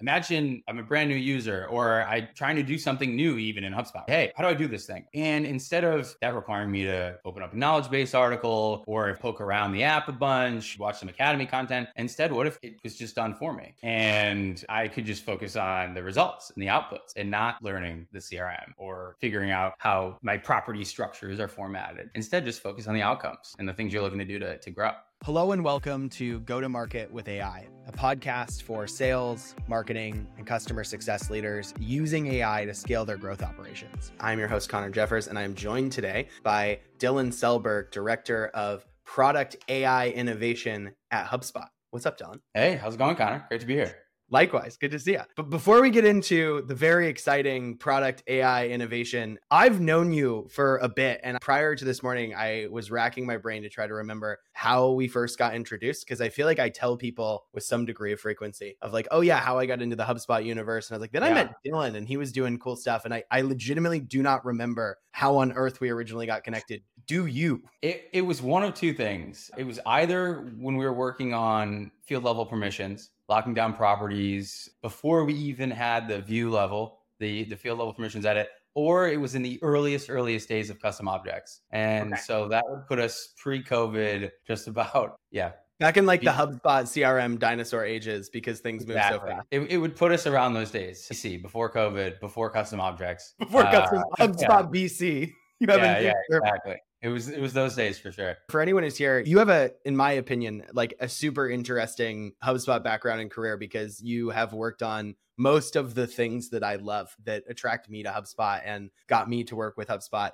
Imagine I'm a brand new user or I'm trying to do something new even in HubSpot. Hey, how do I do this thing? And instead of that requiring me to open up a knowledge base article or poke around the app a bunch, watch some academy content, instead, what if it was just done for me? And I could just focus on the results and the outputs and not learning the CRM or figuring out how my property structures are formatted. Instead, just focus on the outcomes and the things you're looking to do to, to grow. Hello and welcome to Go to Market with AI, a podcast for sales, marketing, and customer success leaders using AI to scale their growth operations. I'm your host, Connor Jeffers, and I'm joined today by Dylan Sellberg, Director of Product AI Innovation at HubSpot. What's up, Dylan? Hey, how's it going, Connor? Great to be here. Likewise, good to see you. But before we get into the very exciting product AI innovation, I've known you for a bit. And prior to this morning, I was racking my brain to try to remember how we first got introduced. Cause I feel like I tell people with some degree of frequency of like, oh, yeah, how I got into the HubSpot universe. And I was like, then yeah. I met Dylan and he was doing cool stuff. And I, I legitimately do not remember how on earth we originally got connected. Do you? It, it was one of two things. It was either when we were working on field level permissions locking down properties before we even had the view level, the, the field level permissions edit, or it was in the earliest, earliest days of custom objects. And okay. so that would put us pre COVID just about, yeah. Back in like the HubSpot CRM dinosaur ages because things exactly. move so fast. It, it, would put us around those days. See, before COVID, before custom objects. Before uh, custom HubSpot yeah. BC. You haven't yeah, yeah, exactly. It was it was those days for sure. For anyone who's here, you have a, in my opinion, like a super interesting HubSpot background and career because you have worked on most of the things that I love that attract me to HubSpot and got me to work with HubSpot.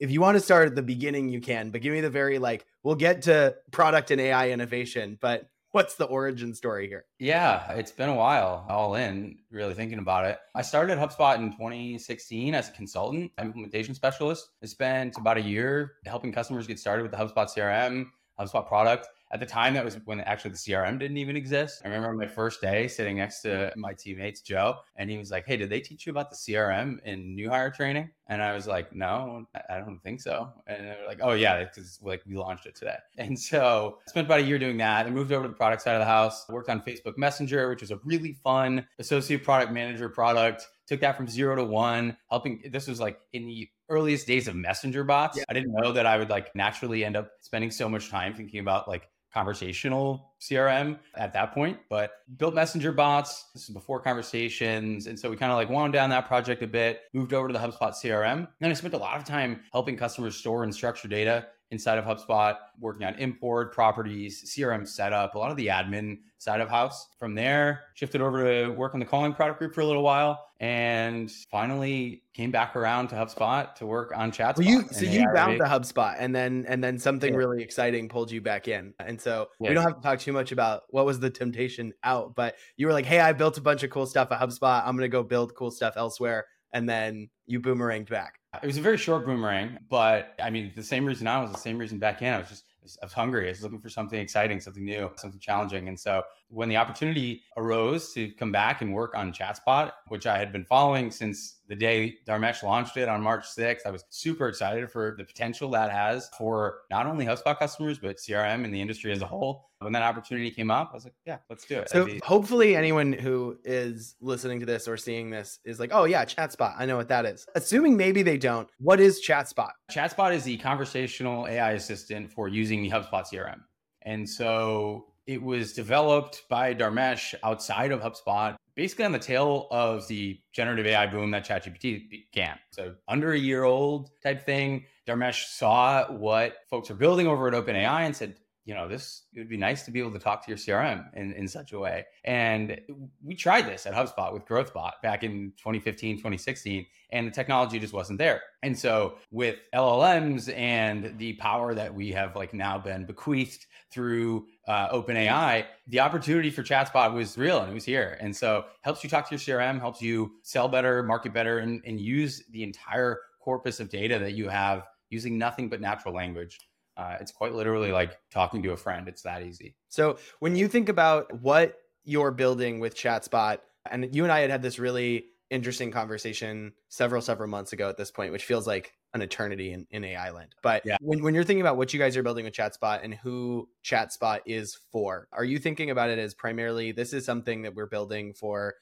If you want to start at the beginning, you can, but give me the very like, we'll get to product and AI innovation, but what's the origin story here? Yeah, it's been a while, all in, really thinking about it. I started HubSpot in 2016 as a consultant, implementation specialist. I spent about a year helping customers get started with the HubSpot CRM, HubSpot product at the time that was when actually the crm didn't even exist i remember my first day sitting next to my teammates joe and he was like hey did they teach you about the crm in new hire training and i was like no i don't think so. And they're like oh yeah because like we launched it today. And so I spent about a year doing that. I moved over to the product side of the house worked on facebook messenger which was a really fun associate product manager product. Took that from zero to one helping this was like in the earliest days of messenger bots. Yeah. i didn't know that i would like naturally end up spending so much time thinking about like conversational CRM at that point, but built messenger bots. This is before conversations. And so we kind of like wound down that project a bit, moved over to the HubSpot CRM. And then I spent a lot of time helping customers store and structure data inside of HubSpot, working on import properties, CRM setup, a lot of the admin side of house. From there, shifted over to work on the calling product group for a little while, and finally came back around to HubSpot to work on chat. Well, you so you found the HubSpot, and then and then something yeah. really exciting pulled you back in. And so yeah. we don't have to talk too much about what was the temptation out, but you were like, "Hey, I built a bunch of cool stuff at HubSpot. I'm going to go build cool stuff elsewhere." And then you boomeranged back. It was a very short boomerang, but I mean, the same reason I was the same reason back in. I was just I was hungry. I was looking for something exciting, something new, something challenging. And so when the opportunity arose to come back and work on ChatSpot, which I had been following since the day Dharmesh launched it on March 6th, I was super excited for the potential that has for not only HubSpot customers, but CRM and the industry as a whole. When that opportunity came up, I was like, yeah, let's do it. So be- hopefully anyone who is listening to this or seeing this is like, oh yeah, ChatSpot. I know what that is. Assuming maybe they don't, what is ChatSpot? ChatSpot is the conversational AI assistant for using the HubSpot CRM. And so it was developed by Dharmesh outside of HubSpot, basically on the tail of the generative AI boom that ChatGPT began. So under a year old type thing. Dharmesh saw what folks are building over at OpenAI and said, you know, this it would be nice to be able to talk to your CRM in, in such a way. And we tried this at HubSpot with GrowthBot back in 2015, 2016, and the technology just wasn't there. And so with LLMs and the power that we have like now been bequeathed through uh, OpenAI, the opportunity for ChatSpot was real and it was here. And so helps you talk to your CRM, helps you sell better, market better, and, and use the entire corpus of data that you have using nothing but natural language. Uh, it's quite literally like talking to a friend. It's that easy. So when you think about what you're building with ChatSpot, and you and I had had this really interesting conversation several several months ago at this point, which feels like an eternity in, in AI land. But Yeah. when, when you're thinking about what you guys are building with ChatSpot and who ChatSpot is for, are you thinking about it as primarily this is something that we're building for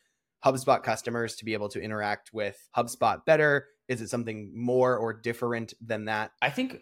HubSpot customers to be able to interact with HubSpot better? Is it something more or different than that? I think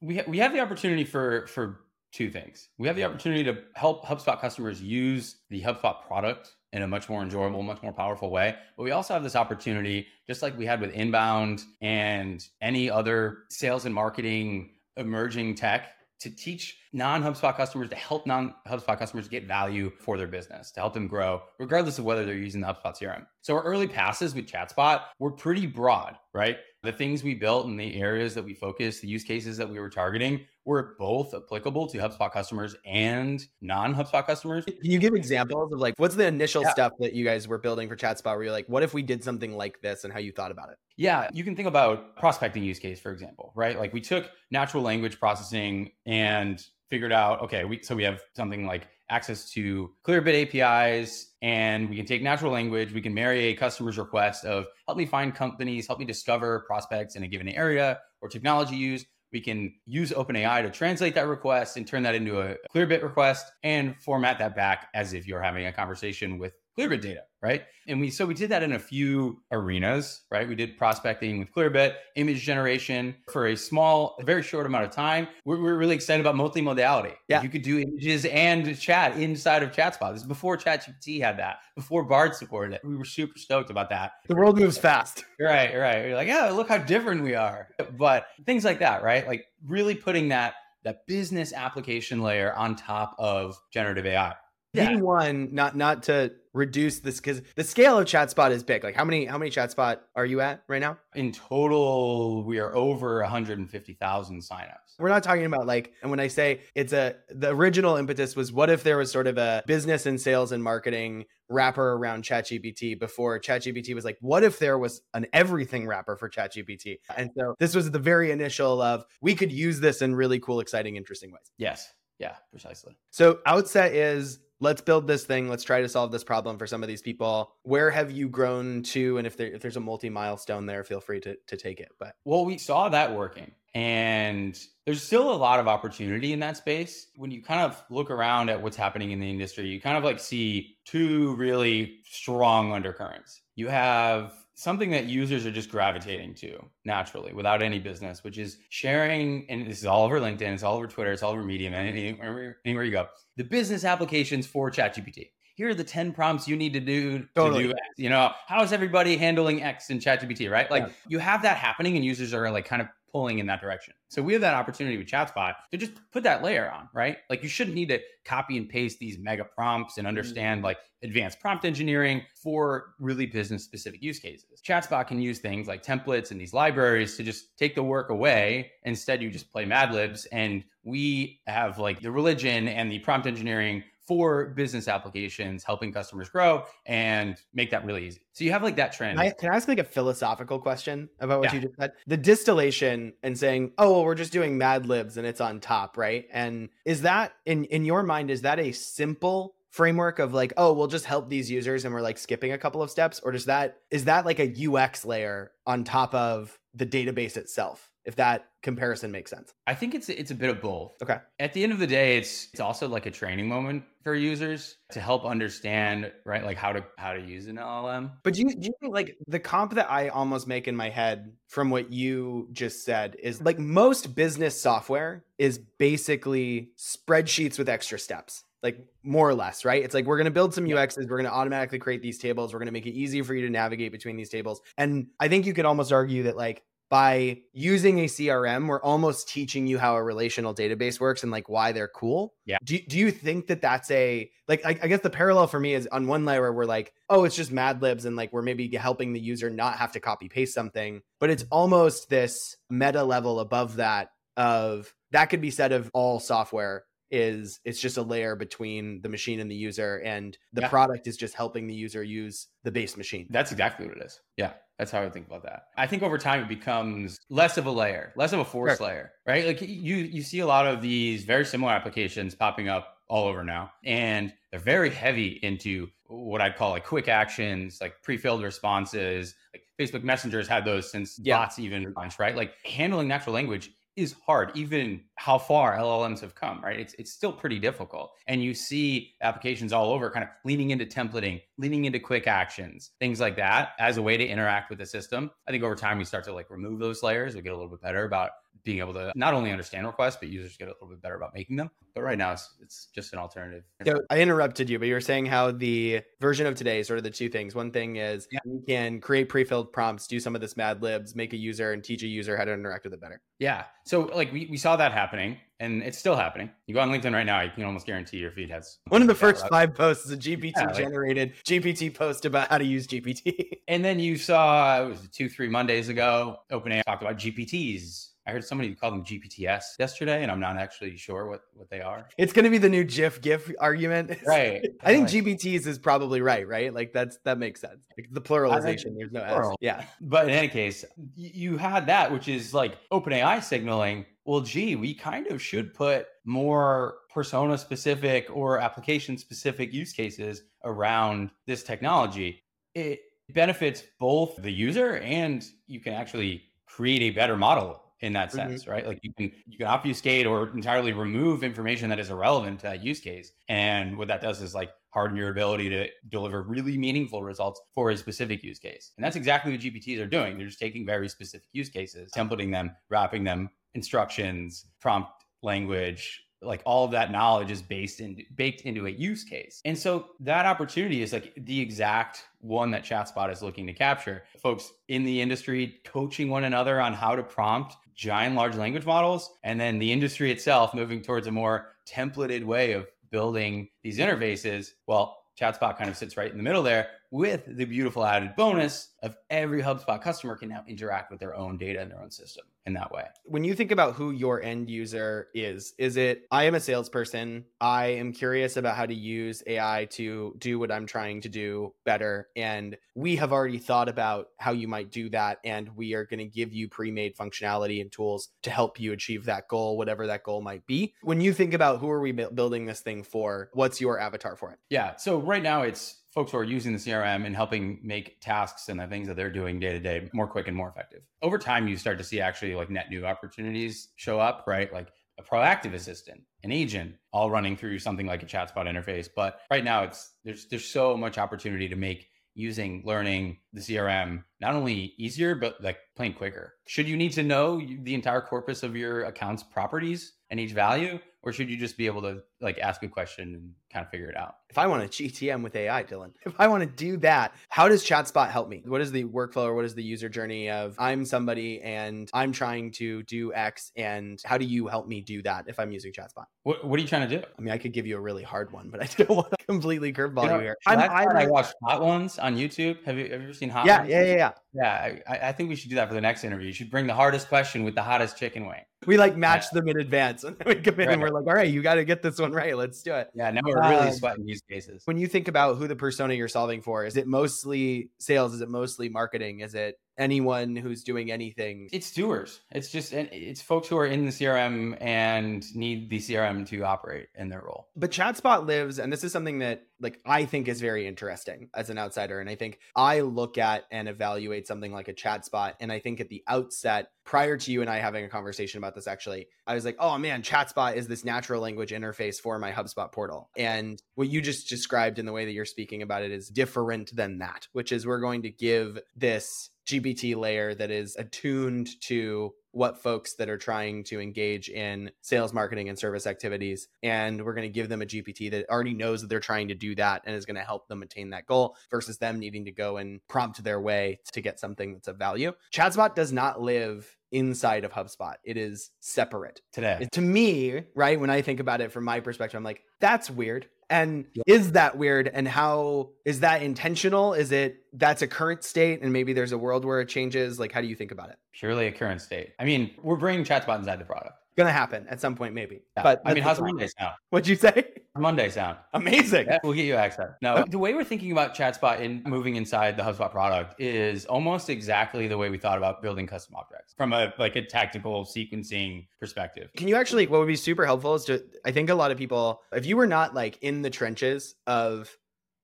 we ha- we have the opportunity for for two things. We have the opportunity to help HubSpot customers use the HubSpot product in a much more enjoyable, much more powerful way. But we also have this opportunity, just like we had with inbound and any other sales and marketing emerging tech, to teach non HubSpot customers to help non HubSpot customers get value for their business, to help them grow, regardless of whether they're using the HubSpot CRM. So our early passes with ChatSpot were pretty broad, right? The things we built and the areas that we focused, the use cases that we were targeting were both applicable to HubSpot customers and non HubSpot customers. Can you give examples of like what's the initial Yeah. stuff that you guys were building for ChatSpot where you're like, what if we did something like this and how you thought about it? Yeah, you can think about prospecting use case, for example, right? Like we took natural language processing and figured out, okay, we so we have something like access to Clearbit APIs, and we can take natural language, we can marry a customer's request of help me find companies, help me discover prospects in a given area or technology use. We can use OpenAI to translate that request and turn that into a Clearbit request and format that back as if you're having a conversation with Clearbit data, right? And we so we did that in a few arenas, right? We did prospecting with Clearbit, image generation for a small, very short amount of time. We're, we're really excited about multimodality. Yeah. you could do images and chat inside of ChatSpot. This is before ChatGPT had that, before Bard supported it. We were super stoked about that. The world moves fast. Right, right. You're like, yeah, look how different we are. But things like that, right? Like really putting that that business application layer on top of generative AI. Yeah. V1, not not to reduce this because the scale of ChatSpot is big. Like how many how many ChatSpot are you at right now? In total, we are over 150,000 signups. We're not talking about like, and when I say it's a, the original impetus was what if there was sort of a business and sales and marketing wrapper around ChatGPT before ChatGPT was like, what if there was an everything wrapper for ChatGPT? And so this was the very initial of we could use this in really cool, exciting, interesting ways. Yes. Yeah, precisely. So outset is let's build this thing. Let's try to solve this problem for some of these people. Where have you grown to? And if there if there's a multi milestone there, feel free to to take it. But Well, we saw that working. And there's still a lot of opportunity in that space. When you kind of look around at what's happening in the industry, you kind of like see two really strong undercurrents. You have something that users are just gravitating to naturally without any business, which is sharing. And this is all over LinkedIn, it's all over Twitter, it's all over Medium, anywhere, anywhere you go. The business applications for ChatGPT. Here are the 10 prompts you need to do to Totally. do X. You know, how is everybody handling X in ChatGPT, right? Like Yeah. you have that happening and users are like kind of pulling in that direction. So we have that opportunity with ChatSpot to just put that layer on, right? Like you shouldn't need to copy and paste these mega prompts and understand mm-hmm. like advanced prompt engineering for really business specific use cases. ChatSpot can use things like templates and these libraries to just take the work away. Instead, you just play Mad Libs and we have like the religion and the prompt engineering for business applications, helping customers grow and make that really easy. So you have like that trend. can I, can I ask like a philosophical question about what Yeah. you just said? The distillation and saying, oh, well, we're just doing Mad Libs and it's on top, right? And is that in in your mind, is that a simple framework of like, oh, we'll just help these users and we're like skipping a couple of steps? Or does that is that like a UX layer on top of the database itself? If that comparison makes sense. I think it's it's a bit of both. Okay. At the end of the day, it's it's also like a training moment for users to help understand, right, like how to how to use an LLM. But do you, do you think like the comp that I almost make in my head from what you just said is like most business software is basically spreadsheets with extra steps, like more or less, right? It's like we're going to build some UXs, we're going to automatically create these tables, we're going to make it easy for you to navigate between these tables. And I think you could almost argue that like by using a CRM, we're almost teaching you how a relational database works and like why they're cool. Yeah. Do, do you think that that's a like? I, I guess the parallel for me is on one layer we're like, oh, it's just Mad Libs and like we're maybe helping the user not have to copy paste something, but it's almost this meta level above that of that could be said of all software is it's just a layer between the machine and the user and the Yeah. product is just helping the user use the base machine That's exactly what it is. Yeah, that's how I would think about that. I think over time it becomes less of a layer, less of a force Sure. layer, right? Like you you see a lot of these very similar applications popping up all over now, and they're very heavy into what I'd call like quick actions, like pre-filled responses, like Facebook Messenger has had those since Yeah. bots even launched, right? Like handling natural language is hard, even how far LLMs have come, right? It's it's still pretty difficult. And you see applications all over kind of leaning into templating, leaning into quick actions, things like that as a way to interact with the system. I think over time we start to like remove those layers, we get a little bit better about being able to not only understand requests, but users get a little bit better about making them. But right now it's it's just an alternative. So I interrupted you, but you were saying how the version of today, sort of the two things. One thing is Yeah. you can create pre-filled prompts, do some of this Mad Libs, make a user and teach a user how to interact with it better. Yeah. So like we, we saw that happening and it's still happening. You go on LinkedIn right now, you can almost guarantee your feed has One of the first five posts is a GPT Yeah, like- generated GPT post about how to use GPT. And then you saw it was two, three Mondays ago, OpenAI talked about GPTs. I heard somebody call them GPTs yesterday, and I'm not actually sure what, what they are. it's going to be the new GIF GIF argument. Right. I think. GPTs is probably right, right? Like that's that makes sense. Like the pluralization, there's no S. Yeah. But in any case, you had that, which is like OpenAI signaling, well, gee, we kind of should put more persona specific or application specific use cases around this technology. It benefits both the user and you can actually create a better model in that Mhm. sense, right? Like you can you can obfuscate or entirely remove information that is irrelevant to that use case. And what that does is like harden your ability to deliver really meaningful results for a specific use case. And that's exactly what GPTs are doing. They're just taking very specific use cases, templating them, wrapping them, instructions, prompt language, like all of that knowledge is based in baked into a use case. And so that opportunity is like the exact one that ChatSpot is looking to capture. Folks in the industry coaching one another on how to prompt giant large language models and then the industry itself moving towards a more templated way of building these interfaces. Well, ChatSpot kind of sits right in the middle there with the beautiful added bonus of every HubSpot customer can now interact with their own data in their own system in that way. when you think about who your end user is, is it I am a salesperson. I am curious about how to use AI to do what I'm trying to do better. And we have already thought about how you might do that. And we are going to give you pre made functionality and tools to help you achieve that goal, whatever that goal might be. When you think about who are we building this thing for, what's your avatar for it? Yeah. So right now it's folks who are using the CRM and helping make tasks and the things that they're doing day to day more quick and more effective. Over time, you start to see actually like net new opportunities show up, right? Like a proactive assistant, an agent, all running through something like a chatbot interface. But right now, it's there's there's so much opportunity to make using learning the CRM not only easier but like plain quicker. Should you need to know the entire corpus of your account's properties and each value, or should you just be able to like ask a question and kind of figure it out? If I want to GTM with AI, Dylan, if I want to do that, how does ChatSpot help me? What is the workflow or what is the user journey of I'm somebody and I'm trying to do X and how do you help me do that if I'm using ChatSpot? What What are you trying to do? I mean, I could give you a really hard one, but I don't want to completely curveball You know, you here. I'm, time I I'm, watched Hot Ones on YouTube. Have you, have you ever seen Hot yeah, Ones? yeah, yeah, yeah. Yeah, I, I think we should do that for the next interview. You should bring the hardest question with the hottest chicken wing. We like match them in advance and then we come in and we're like, all right, you got to get this one right. Let's do it. Yeah, now we're really Um, sweating use cases. When you think about who the persona you're solving for, is it mostly sales? Is it mostly marketing? Is it anyone who's doing anything? It's doers. It's just it's folks who are in the CRM and need the CRM to operate in their role. But ChatSpot lives, and this is something that like I think is very interesting as an outsider. And I think I look at and evaluate something like a ChatSpot, and I think at the outset, prior to you and I having a conversation about this, actually, I was like, oh man, ChatSpot is this natural language interface for my HubSpot portal. And what you just described in the way that you're speaking about it is different than that, which is we're going to give this GPT layer that is attuned to what folks that are trying to engage in sales, marketing, and service activities. And we're going to give them a GPT that already knows that they're trying to do that and is going to help them attain that goal versus them needing to go and prompt their way to get something that's of value. ChatSpot does not live inside of HubSpot, it is separate. Today, To me, right, when I think about it from my perspective, I'm like, that's weird. And Yeah. is that weird? And how is that intentional? Is it that's a current state and maybe there's a world where it changes? Like, how do you think about it? purely a current state. I mean, we're bringing ChatSpot inside the product. Gonna happen at some point, maybe. Yeah. But I mean, how's that's- Monday sound? What'd you say? Monday sound. Amazing. Yeah, we'll get you access. Now, uh, the way we're thinking about ChatSpot and moving inside the HubSpot product is almost exactly the way we thought about building custom objects from a like a tactical sequencing perspective. Can you actually, what would be super helpful is to, I think a lot of people, if you were not like in the trenches of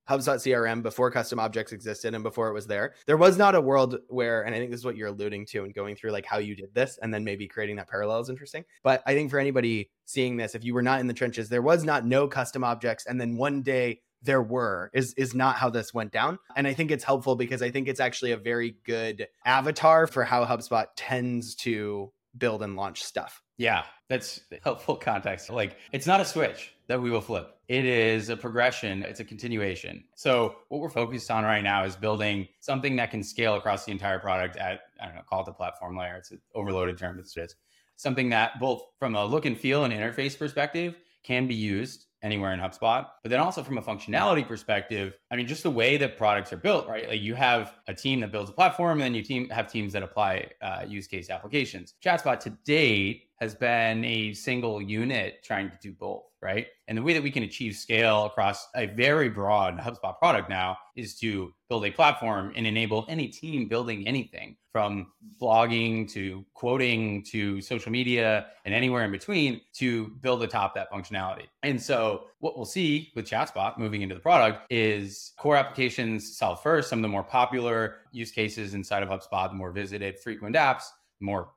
HubSpot CRM before custom objects existed and before it was there, there was not a world where, and I think this is what you're alluding to and going through like how you did this and then maybe creating that parallel is interesting. But I think for anybody seeing this, if you were not in the trenches, there was not no custom objects. And then one day there were is is not how this went down and i think it's helpful because i think it's actually a very good avatar for how hubspot tends to build and launch stuff yeah that's helpful context like it's not a switch that we will flip it is a progression it's a continuation so what we're focused on right now is building something that can scale across the entire product at i don't know call it the platform layer it's an overloaded term but it's something that both from a look and feel and interface perspective can be used anywhere in HubSpot. But then also from a functionality perspective, I mean, just the way that products are built, right? Like you have a team that builds a platform, and then you team have teams that apply uh, use case applications. ChatSpot to date has been a single unit trying to do both, right? And the way that we can achieve scale across a very broad HubSpot product now is to build a platform and enable any team building anything from blogging to quoting to social media and anywhere in between to build atop that functionality. And so what we'll see with ChatSpot moving into the product is core applications solve first, some of the more popular use cases inside of HubSpot, the more visited, frequent apps, more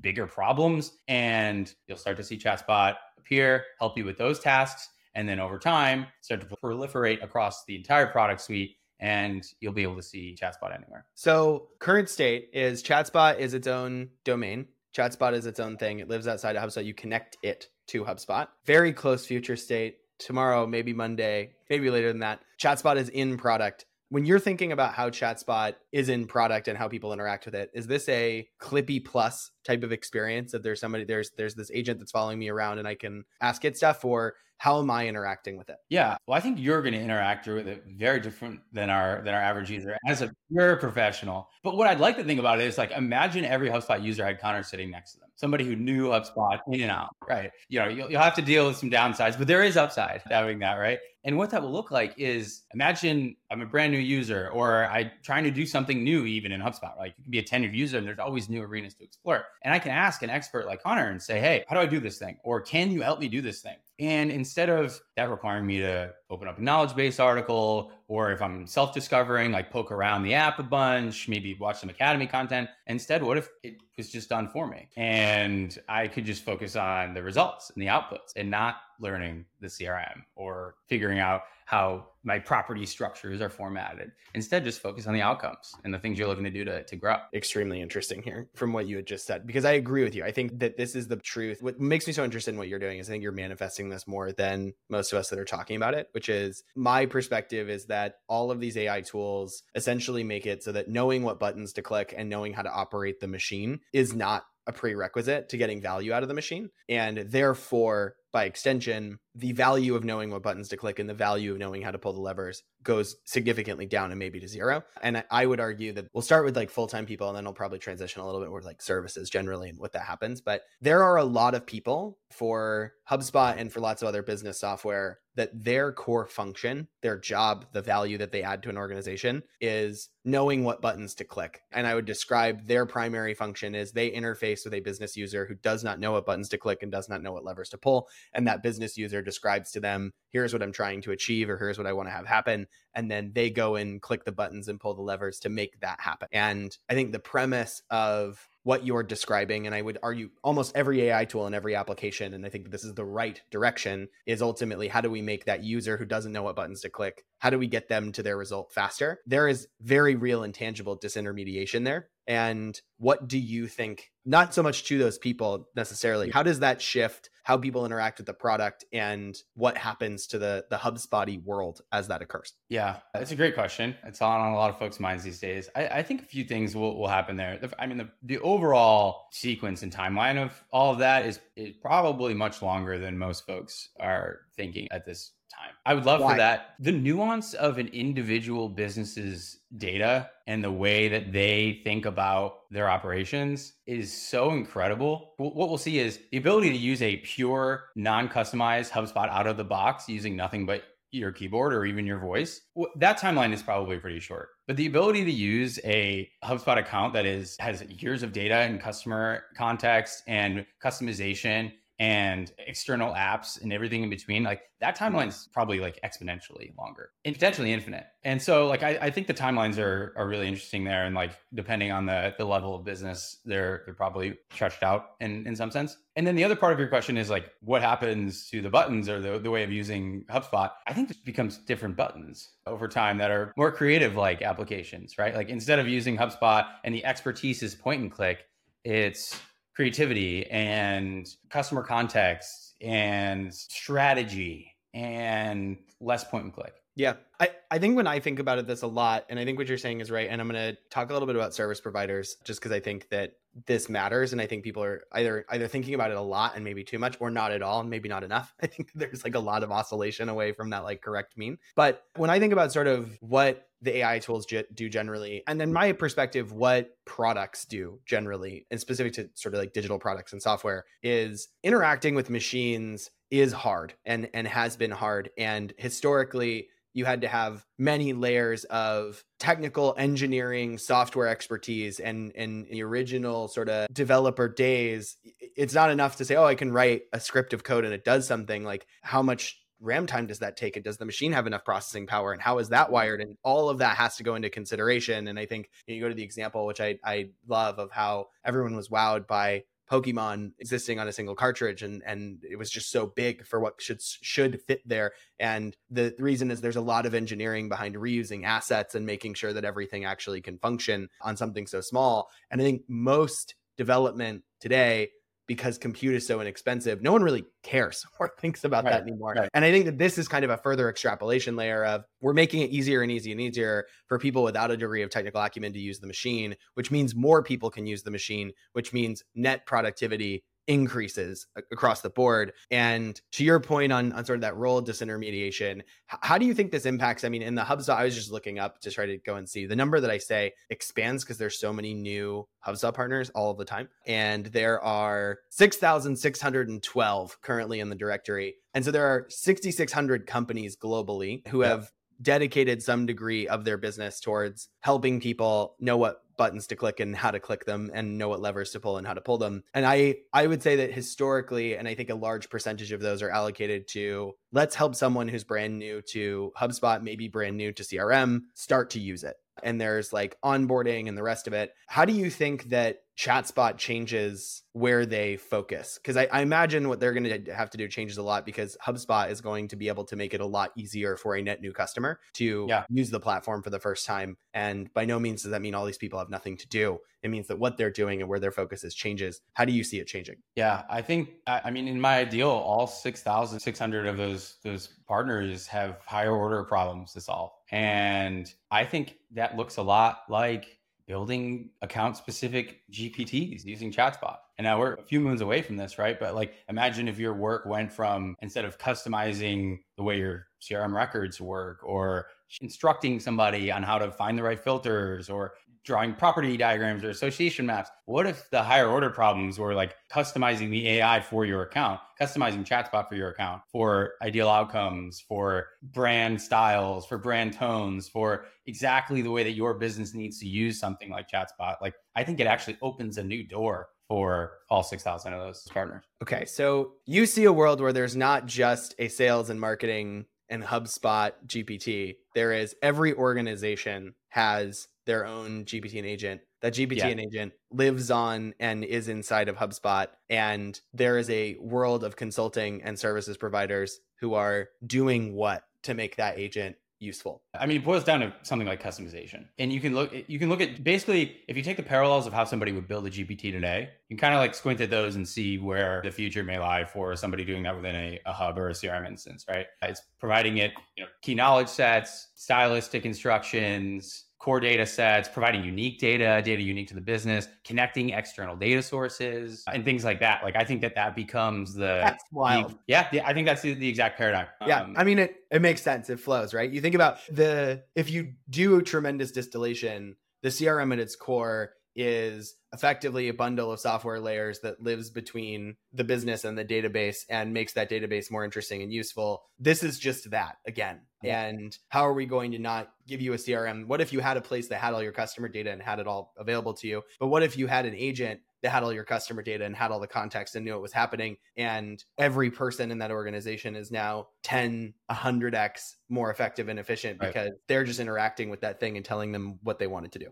bigger problems and you'll start to see chatspot appear help you with those tasks and then over time start to proliferate across the entire product suite and you'll be able to see chatspot anywhere. So current state is chatspot is its own domain. Chatspot is its own thing. It lives outside of hubspot. You connect it to hubspot. Very close future state. Tomorrow maybe monday maybe later than that chatspot is in product when you're thinking about how chatspot is in product and how people interact with it is this a clippy plus type of experience that there's somebody there's there's this agent that's following me around and i can ask it stuff or how am i interacting with it? Yeah well i think you're going to interact with it very different than our than our average user as a pure professional. But what i'd like to think about is like imagine every hubspot user had connor sitting next to them somebody who knew hubspot in and out right you know you'll, you'll have to deal with some downsides but there is upside having that right and what that will look like is imagine I'm a brand new user or I'm trying to do something new even in HubSpot. Like you can be a tenured user and there's always new arenas to explore. And I can ask an expert like Connor and say, hey, how do I do this thing? Or can you help me do this thing? And instead of that requiring me to open up a knowledge base article, or if I'm self discovering, like poke around the app a bunch, maybe watch some academy content, instead, what if it was just done for me? And I could just focus on the results and the outputs and not learning the CRM or figuring out how my property structures are formatted. Instead, just focus on the outcomes and the things you're looking to do to, to grow. Extremely interesting here from what you had just said, because I agree with you. I think that this is the truth. What makes me so interested in what you're doing is I think you're manifesting this more than most of us that are talking about it, which is my perspective is that all of these AI tools essentially make it so that knowing what buttons to click and knowing how to operate the machine is not a prerequisite to getting value out of the machine. And therefore, by extension, the value of knowing what buttons to click and the value of knowing how to pull the levers goes significantly down and maybe to zero. And I would argue that we'll start with like full time people and then we'll probably transition a little bit more like services generally and what that happens. But there are a lot of people for HubSpot and for lots of other business software that their core function, their job, the value that they add to an organization is knowing what buttons to click. And I would describe their primary function is they interface with a business user who does not know what buttons to click and does not know what levers to pull and that business user describes to them here's what i'm trying to achieve or here's what i want to have happen and then they go and click the buttons and pull the levers to make that happen. And i think the premise of what you're describing and i would argue almost every ai tool and every application and i think this is the right direction is ultimately how do we make that user who doesn't know what buttons to click how do we get them to their result faster? There is very real and tangible disintermediation there. And what do you think? Not so much to those people necessarily. How does that shift how people interact with the product and what happens to the the HubSpotty world as that occurs? Yeah, it's a great question. It's on, on a lot of folks' minds these days. I, I think a few things will, will happen there. The, I mean, the, the overall sequence and timeline of all of that is, is probably much longer than most folks are thinking at this time. I would love Why? for that. The nuance of an individual business's data and the way that they think about their operations is so incredible. What we'll see is the ability to use a pure, non customized HubSpot out of the box using nothing but your keyboard or even your voice that timeline is probably pretty short but the ability to use a hubspot account that is has years of data and customer context and customization and external apps and everything in between, like that timeline's probably like exponentially longer and potentially infinite. And so like I, I think the timelines are are really interesting there. And like depending on the the level of business, they're they're probably stretched out in, in some sense. And then the other part of your question is like what happens to the buttons or the, the way of using HubSpot? I think this becomes different buttons over time that are more creative like applications, right? Like instead of using HubSpot and the expertise is point and click, it's creativity and customer context and strategy and less point and click. Yeah. I, I think when I think about it this a lot, and I think what you're saying is right. And I'm going to talk a little bit about service providers just because I think that this matters. And I think people are either either thinking about it a lot and maybe too much or not at all and maybe not enough. I think there's like a lot of oscillation away from that like correct mean. But when I think about sort of what the AI tools do generally, and then my perspective, what products do generally, and specific to sort of like digital products and software, is interacting with machines is hard and and has been hard and historically you had to have many layers of technical engineering software expertise and in the original sort of developer days it's not enough to say oh i can write a script of code and it does something like how much RAM time does that take? And does the machine have enough processing power? And how is that mm-hmm. wired? And all of that has to go into consideration. And I think you go to the example, which I, I love, of how everyone was wowed by Pokemon existing on a single cartridge and and it was just so big for what should should fit there and the, the reason is there's a lot of engineering behind reusing assets and making sure that everything actually can function on something so small and I think most development today because compute is so inexpensive, no one really cares or thinks about right, that anymore. Right. And I think that this is kind of a further extrapolation layer of we're making it easier and easier and easier for people without a degree of technical acumen to use the machine, which means more people can use the machine, which means net productivity increases across the board. And to your point on, on sort of that role disintermediation, how do you think this impacts? I mean, in the HubSpot, I was just looking up to try to go and see the number that I say expands because there's so many new HubSpot partners all of the time. And there are 6,612 currently in the directory. And so there are 6,600 companies globally who have dedicated some degree of their business towards helping people know what buttons to click and how to click them and know what levers to pull and how to pull them. And I I would say that historically and I think a large percentage of those are allocated to let's help someone who's brand new to HubSpot, maybe brand new to CRM, start to use it and there's like onboarding and the rest of it. How do you think that ChatSpot changes where they focus? Because I, I, imagine what they're going to have to do changes a lot because HubSpot is going to be able to make it a lot easier for a net new customer to yeah. use the platform for the first time. And by no means does that mean all these people have nothing to do. It means that what they're doing and where their focus is changes. How do you see it changing? Yeah, I think I mean in my ideal, all six thousand six hundred of those those partners have higher order problems to solve. And I think that looks a lot like building account specific GPTs using ChatSpot. And now we're a few moons away from this, right? But like imagine if your work went from instead of customizing the way your CRM records work or instructing somebody on how to find the right filters or drawing property diagrams or association maps. What if the higher order problems were like customizing the AI for your account, customizing ChatSpot for your account, for ideal outcomes, for brand styles, for brand tones, for exactly the way that your business needs to use something like ChatSpot? Like, I think it actually opens a new door for all 6,000 of those partners. Okay. So you see a world where there's not just a sales and marketing and HubSpot GPT. There is every organization has their own GPT and agent. That GPT yeah. and agent lives on and is inside of HubSpot. And there is a world of consulting and services providers who are doing what to make that agent useful. I mean, it boils down to something like customization. And you can look you can look at basically if you take the parallels of how somebody would build a GPT today, you can kind of like squint at those and see where the future may lie for somebody doing that within a, a hub or a CRM instance, right? It's providing it, you know, key knowledge sets, stylistic instructions, core data sets, providing unique data, data unique to the business, connecting external data sources, and things like that. Like I think that that becomes the that's wild. The, yeah, yeah, I think that's the, the exact paradigm. Yeah, um, I mean it. It makes sense. It flows, right? You think about the if you do a tremendous distillation, the CRM at its core is effectively a bundle of software layers that lives between the business and the database and makes that database more interesting and useful. This is just that again. And how are we going to not give you a CRM? What if you had a place that had all your customer data and had it all available to you? But what if you had an agent that had all your customer data and had all the context and knew what was happening. And every person in that organization is now 10, 100x more effective and efficient Right. because they're just interacting with that thing and telling them what they wanted to do.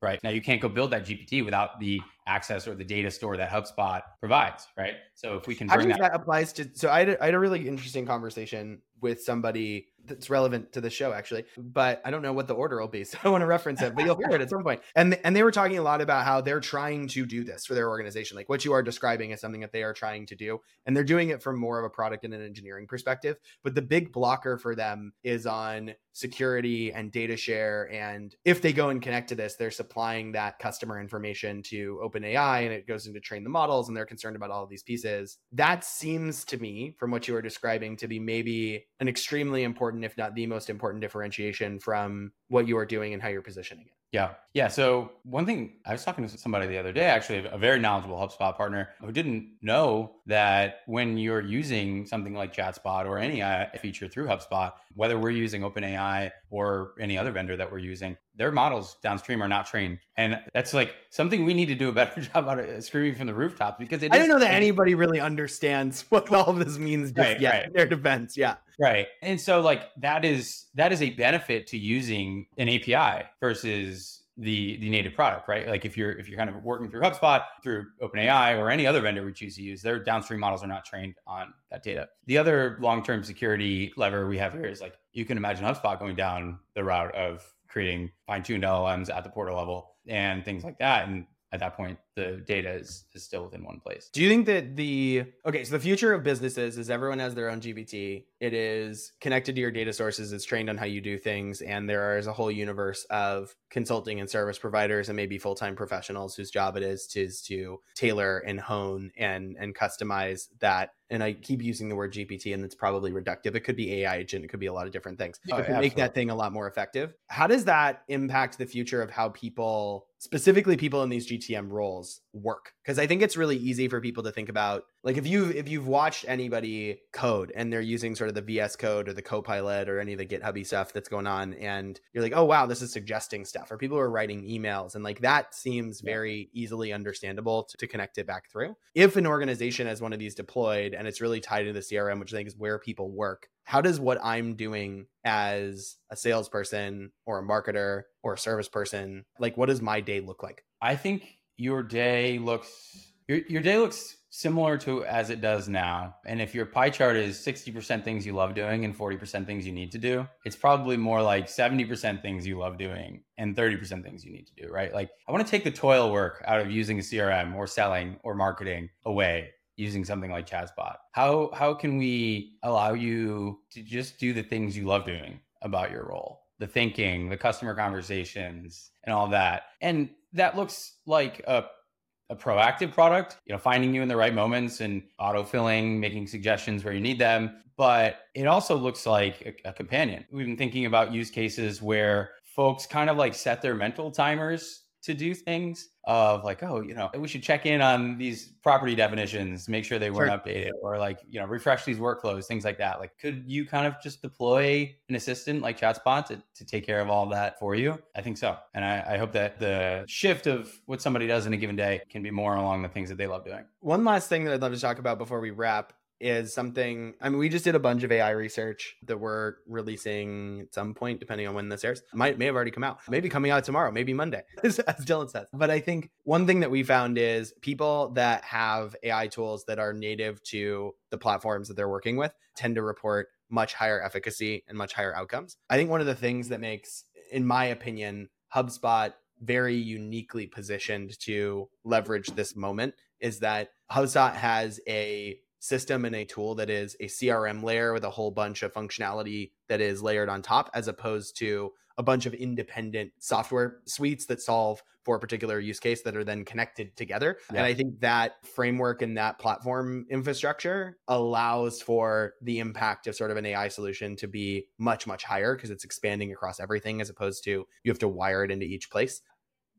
Right. Now you can't go build that GPT without the access or the data store that HubSpot provides, right? So if we can bring think that, that applies to? So I had, a, I had a really interesting conversation with somebody that's relevant to the show, actually, but I don't know what the order will be, so I want to reference it, but you'll hear it at some point. And and they were talking a lot about how they're trying to do this for their organization, like what you are describing is something that they are trying to do, and they're doing it from more of a product and an engineering perspective. But the big blocker for them is on security and data share. And if they go and connect to this, they're supplying that customer information to OpenAI and it goes into train the models and they're concerned about all of these pieces. That seems to me, from what you were describing, to be maybe an extremely important, if not the most important differentiation from what you are doing and how you're positioning it. Yeah. Yeah. So one thing I was talking to somebody the other day, actually, a very knowledgeable HubSpot partner who didn't know that when you're using something like ChatSpot or any AI feature through HubSpot, whether we're using OpenAI or any other vendor that we're using, their models downstream are not trained. And that's like something we need to do a better job out uh, of screaming from the rooftops because I don't know that anybody really understands what all of this means just Right, yet right. in their defense. Yeah. Right. And so like that is that is a benefit to using an API versus the the native product, right? Like if you're if you're kind of working through HubSpot, through OpenAI or any other vendor we choose to use, their downstream models are not trained on that data. The other long-term security lever we have here is like you can imagine HubSpot going down the route of creating fine-tuned LLMs at the portal level and things like that. And at that point, the data is, is still within one place. Do you think that the okay, so the future of businesses is everyone has their own GPT. It is connected to your data sources, it's trained on how you do things, and there is a whole universe of consulting and service providers and maybe full-time professionals whose job it is to is to tailor and hone and and customize that. And I keep using the word GPT, and it's probably reductive. It could be AI agent, it could be a lot of different things. Oh, It could make that thing a lot more effective. How does that impact the future of how people, specifically people in these GTM roles, work? Because I think it's really easy for people to think about, like if you if you've watched anybody code and they're using sort of the VS Code or the Copilot or any of the GitHubby stuff that's going on, and you're like, oh wow, this is suggesting stuff, or people are writing emails, and like that seems very easily understandable to, to connect it back through. If an organization has one of these deployed and it's really tied to the CRM, which I think is where people work, how does what I'm doing as a salesperson or a marketer or a service person, like what does my day look like? I think your day looks your your day looks similar to as it does now. And if your pie chart is 60% things you love doing and 40% things you need to do, it's probably more like 70% things you love doing and 30% things you need to do, right? Like I want to take the toil work out of using a CRM or selling or marketing away using something like ChatSpot. How how can we allow you to just do the things you love doing about your role? The thinking, the customer conversations, and all that. And that looks like a a proactive product, you know, finding you in the right moments and autofilling, making suggestions where you need them. But it also looks like a, a companion. We've been thinking about use cases where folks kind of like set their mental timers to do things of like, oh, you know, we should check in on these property definitions, make sure they weren't Sure. updated, or like, you know, refresh these workflows, things like that. Like, could you kind of just deploy an assistant like ChatSpot to, to take care of all that for you? I think so. And I, I hope that the shift of what somebody does in a given day can be more along the things that they love doing. One last thing that I'd love to talk about before we wrap is something I mean we just did a bunch of AI research that we're releasing at some point depending on when this airs. Might may have already come out. Maybe coming out tomorrow, maybe Monday, as Dylan says. But I think one thing that we found is people that have AI tools that are native to the platforms that they're working with tend to report much higher efficacy and much higher outcomes. I think one of the things that makes in my opinion HubSpot very uniquely positioned to leverage this moment is that HubSpot has a system and a tool that is a CRM layer with a whole bunch of functionality that is layered on top, as opposed to a bunch of independent software suites that solve for a particular use case that are then connected together. Yeah. And I think that framework and that platform infrastructure allows for the impact of sort of an AI solution to be much, much higher because it's expanding across everything as opposed to you have to wire it into each place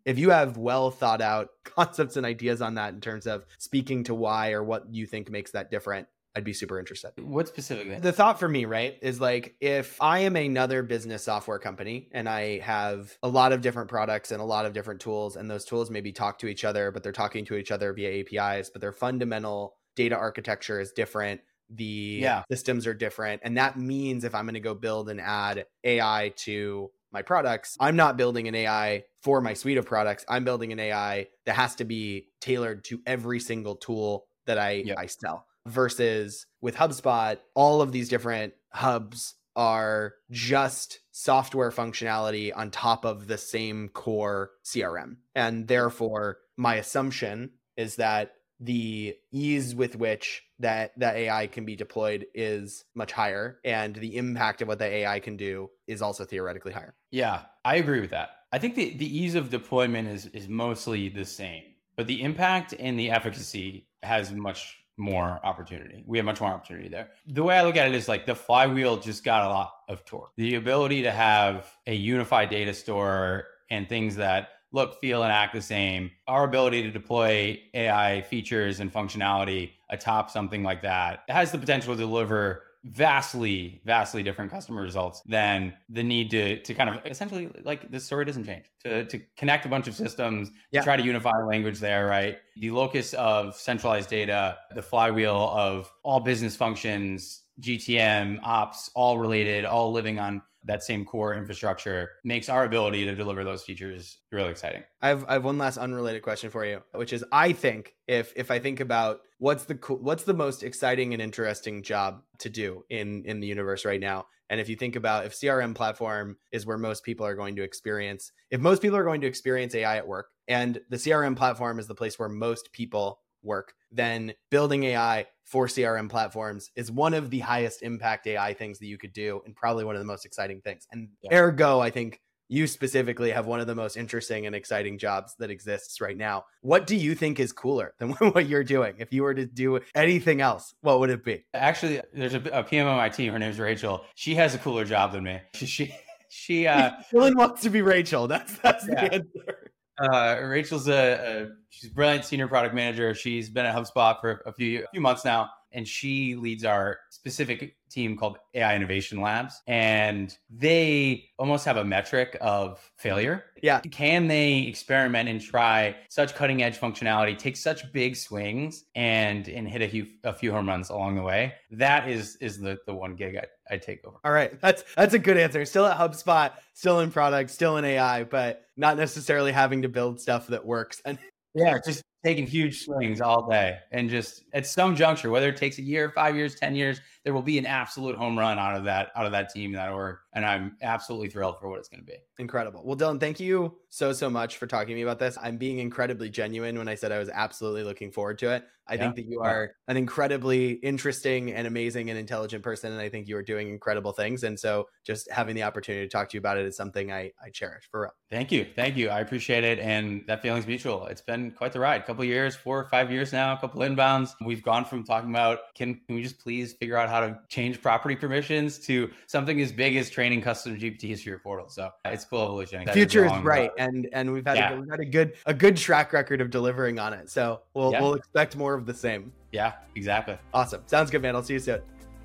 if you have well thought out concepts and ideas on that in terms of speaking to why or what you think makes that different I'd be super interested. What specifically? The thought for me, right, is like if I am another business software company and I have a lot of different products and a lot of different tools, and those tools maybe talk to each other, but they're talking to each other via APIs, but their fundamental data architecture is different. The Yeah. systems are different. And that means if I'm going to go build and add AI to my products, I'm not building an AI for my suite of products. I'm building an AI that has to be tailored to every single tool that I, Yep. I sell versus with HubSpot, all of these different hubs are just software functionality on top of the same core CRM. And therefore, my assumption is that the ease with which that that AI can be deployed is much higher and the impact of what the AI can do is also theoretically higher. Yeah, I agree with that. I think the, the ease of deployment is is mostly the same, but the impact and the efficacy has much more opportunity. We have much more opportunity there. The way I look at it is like the flywheel just got a lot of torque. The ability to have a unified data store and things that look, feel, and act the same. Our ability to deploy AI features and functionality atop something like that has the potential to deliver vastly, vastly different customer results than the need to to kind of essentially like the story doesn't change. To to connect a bunch of systems, Yeah. to try to unify language there, right? The locus of centralized data, the flywheel of all business functions, GTM, ops, all related, all living on that same core infrastructure makes our ability to deliver those features really exciting. I have I have one last unrelated question for you, which is I think if if I think about what's the what's the most exciting and interesting job to do in in the universe right now, and if you think about if CRM platform is where most people are going to experience, if most people are going to experience AI at work, and the CRM platform is the place where most people work, then building AI for CRM platforms is one of the highest impact AI things that you could do, and probably one of the most exciting things. And Yeah. ergo, I think you specifically have one of the most interesting and exciting jobs that exists right now. What do you think is cooler than what you're doing? If you were to do anything else, what would it be? Actually, there's a, a PM on my team. Her name's Rachel. She has a cooler job than me. She she, she uh, Dylan wants to be Rachel. That's that's Yeah. the answer. Uh, Rachel's a, a she's a brilliant senior product manager. She's been at HubSpot for a few a few months now, and she leads our specific team called AI Innovation Labs. And they almost have a metric of failure. Yeah. Can they experiment and try such cutting edge functionality, take such big swings, and and hit a few a few home runs along the way? That is is the the one gig I I take over. All right, that's that's a good answer. Still at HubSpot, still in product, still in AI, but not necessarily having to build stuff that works. And Yeah, just taking huge swings all day. And just at some juncture, whether it takes a year, five years, 10 years, there will be an absolute home run out of that, out of that team, that org. And I'm absolutely thrilled for what it's going to be. incredible. Well, Dylan, thank you so so much for talking to me about this. I'm being incredibly genuine when I said I was absolutely looking forward to it. I Yeah. think that you are an incredibly interesting and amazing and intelligent person, and I think you are doing incredible things. And so, just having the opportunity to talk to you about it is something I I cherish for real. Thank you. Thank you. I appreciate it. And that feeling's mutual. It's been quite the ride. A couple years, four or five years now, a couple inbounds. We've gone from talking about can, can we just please figure out how to change property permissions to something as big as training custom GPTs for your portal. So it's cool evolution. The future is bright, uh, and and we've had Yeah. a, we've had a good a good track record of delivering on it. So we'll Yeah. we'll expect more of the same. Yeah, exactly. Awesome, sounds good, man. I'll see you soon.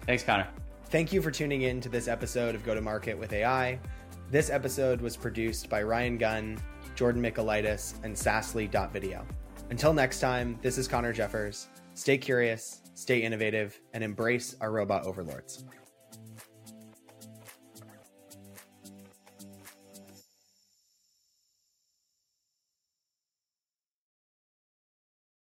Thanks, Connor. Thank you for tuning in to this episode of Go to Market with AI. This episode was produced by Ryan Gunn, Jordan Michaelitis, and Sassly.video. Until next time, this is Connor Jeffers. Stay curious, stay innovative, and embrace our robot overlords.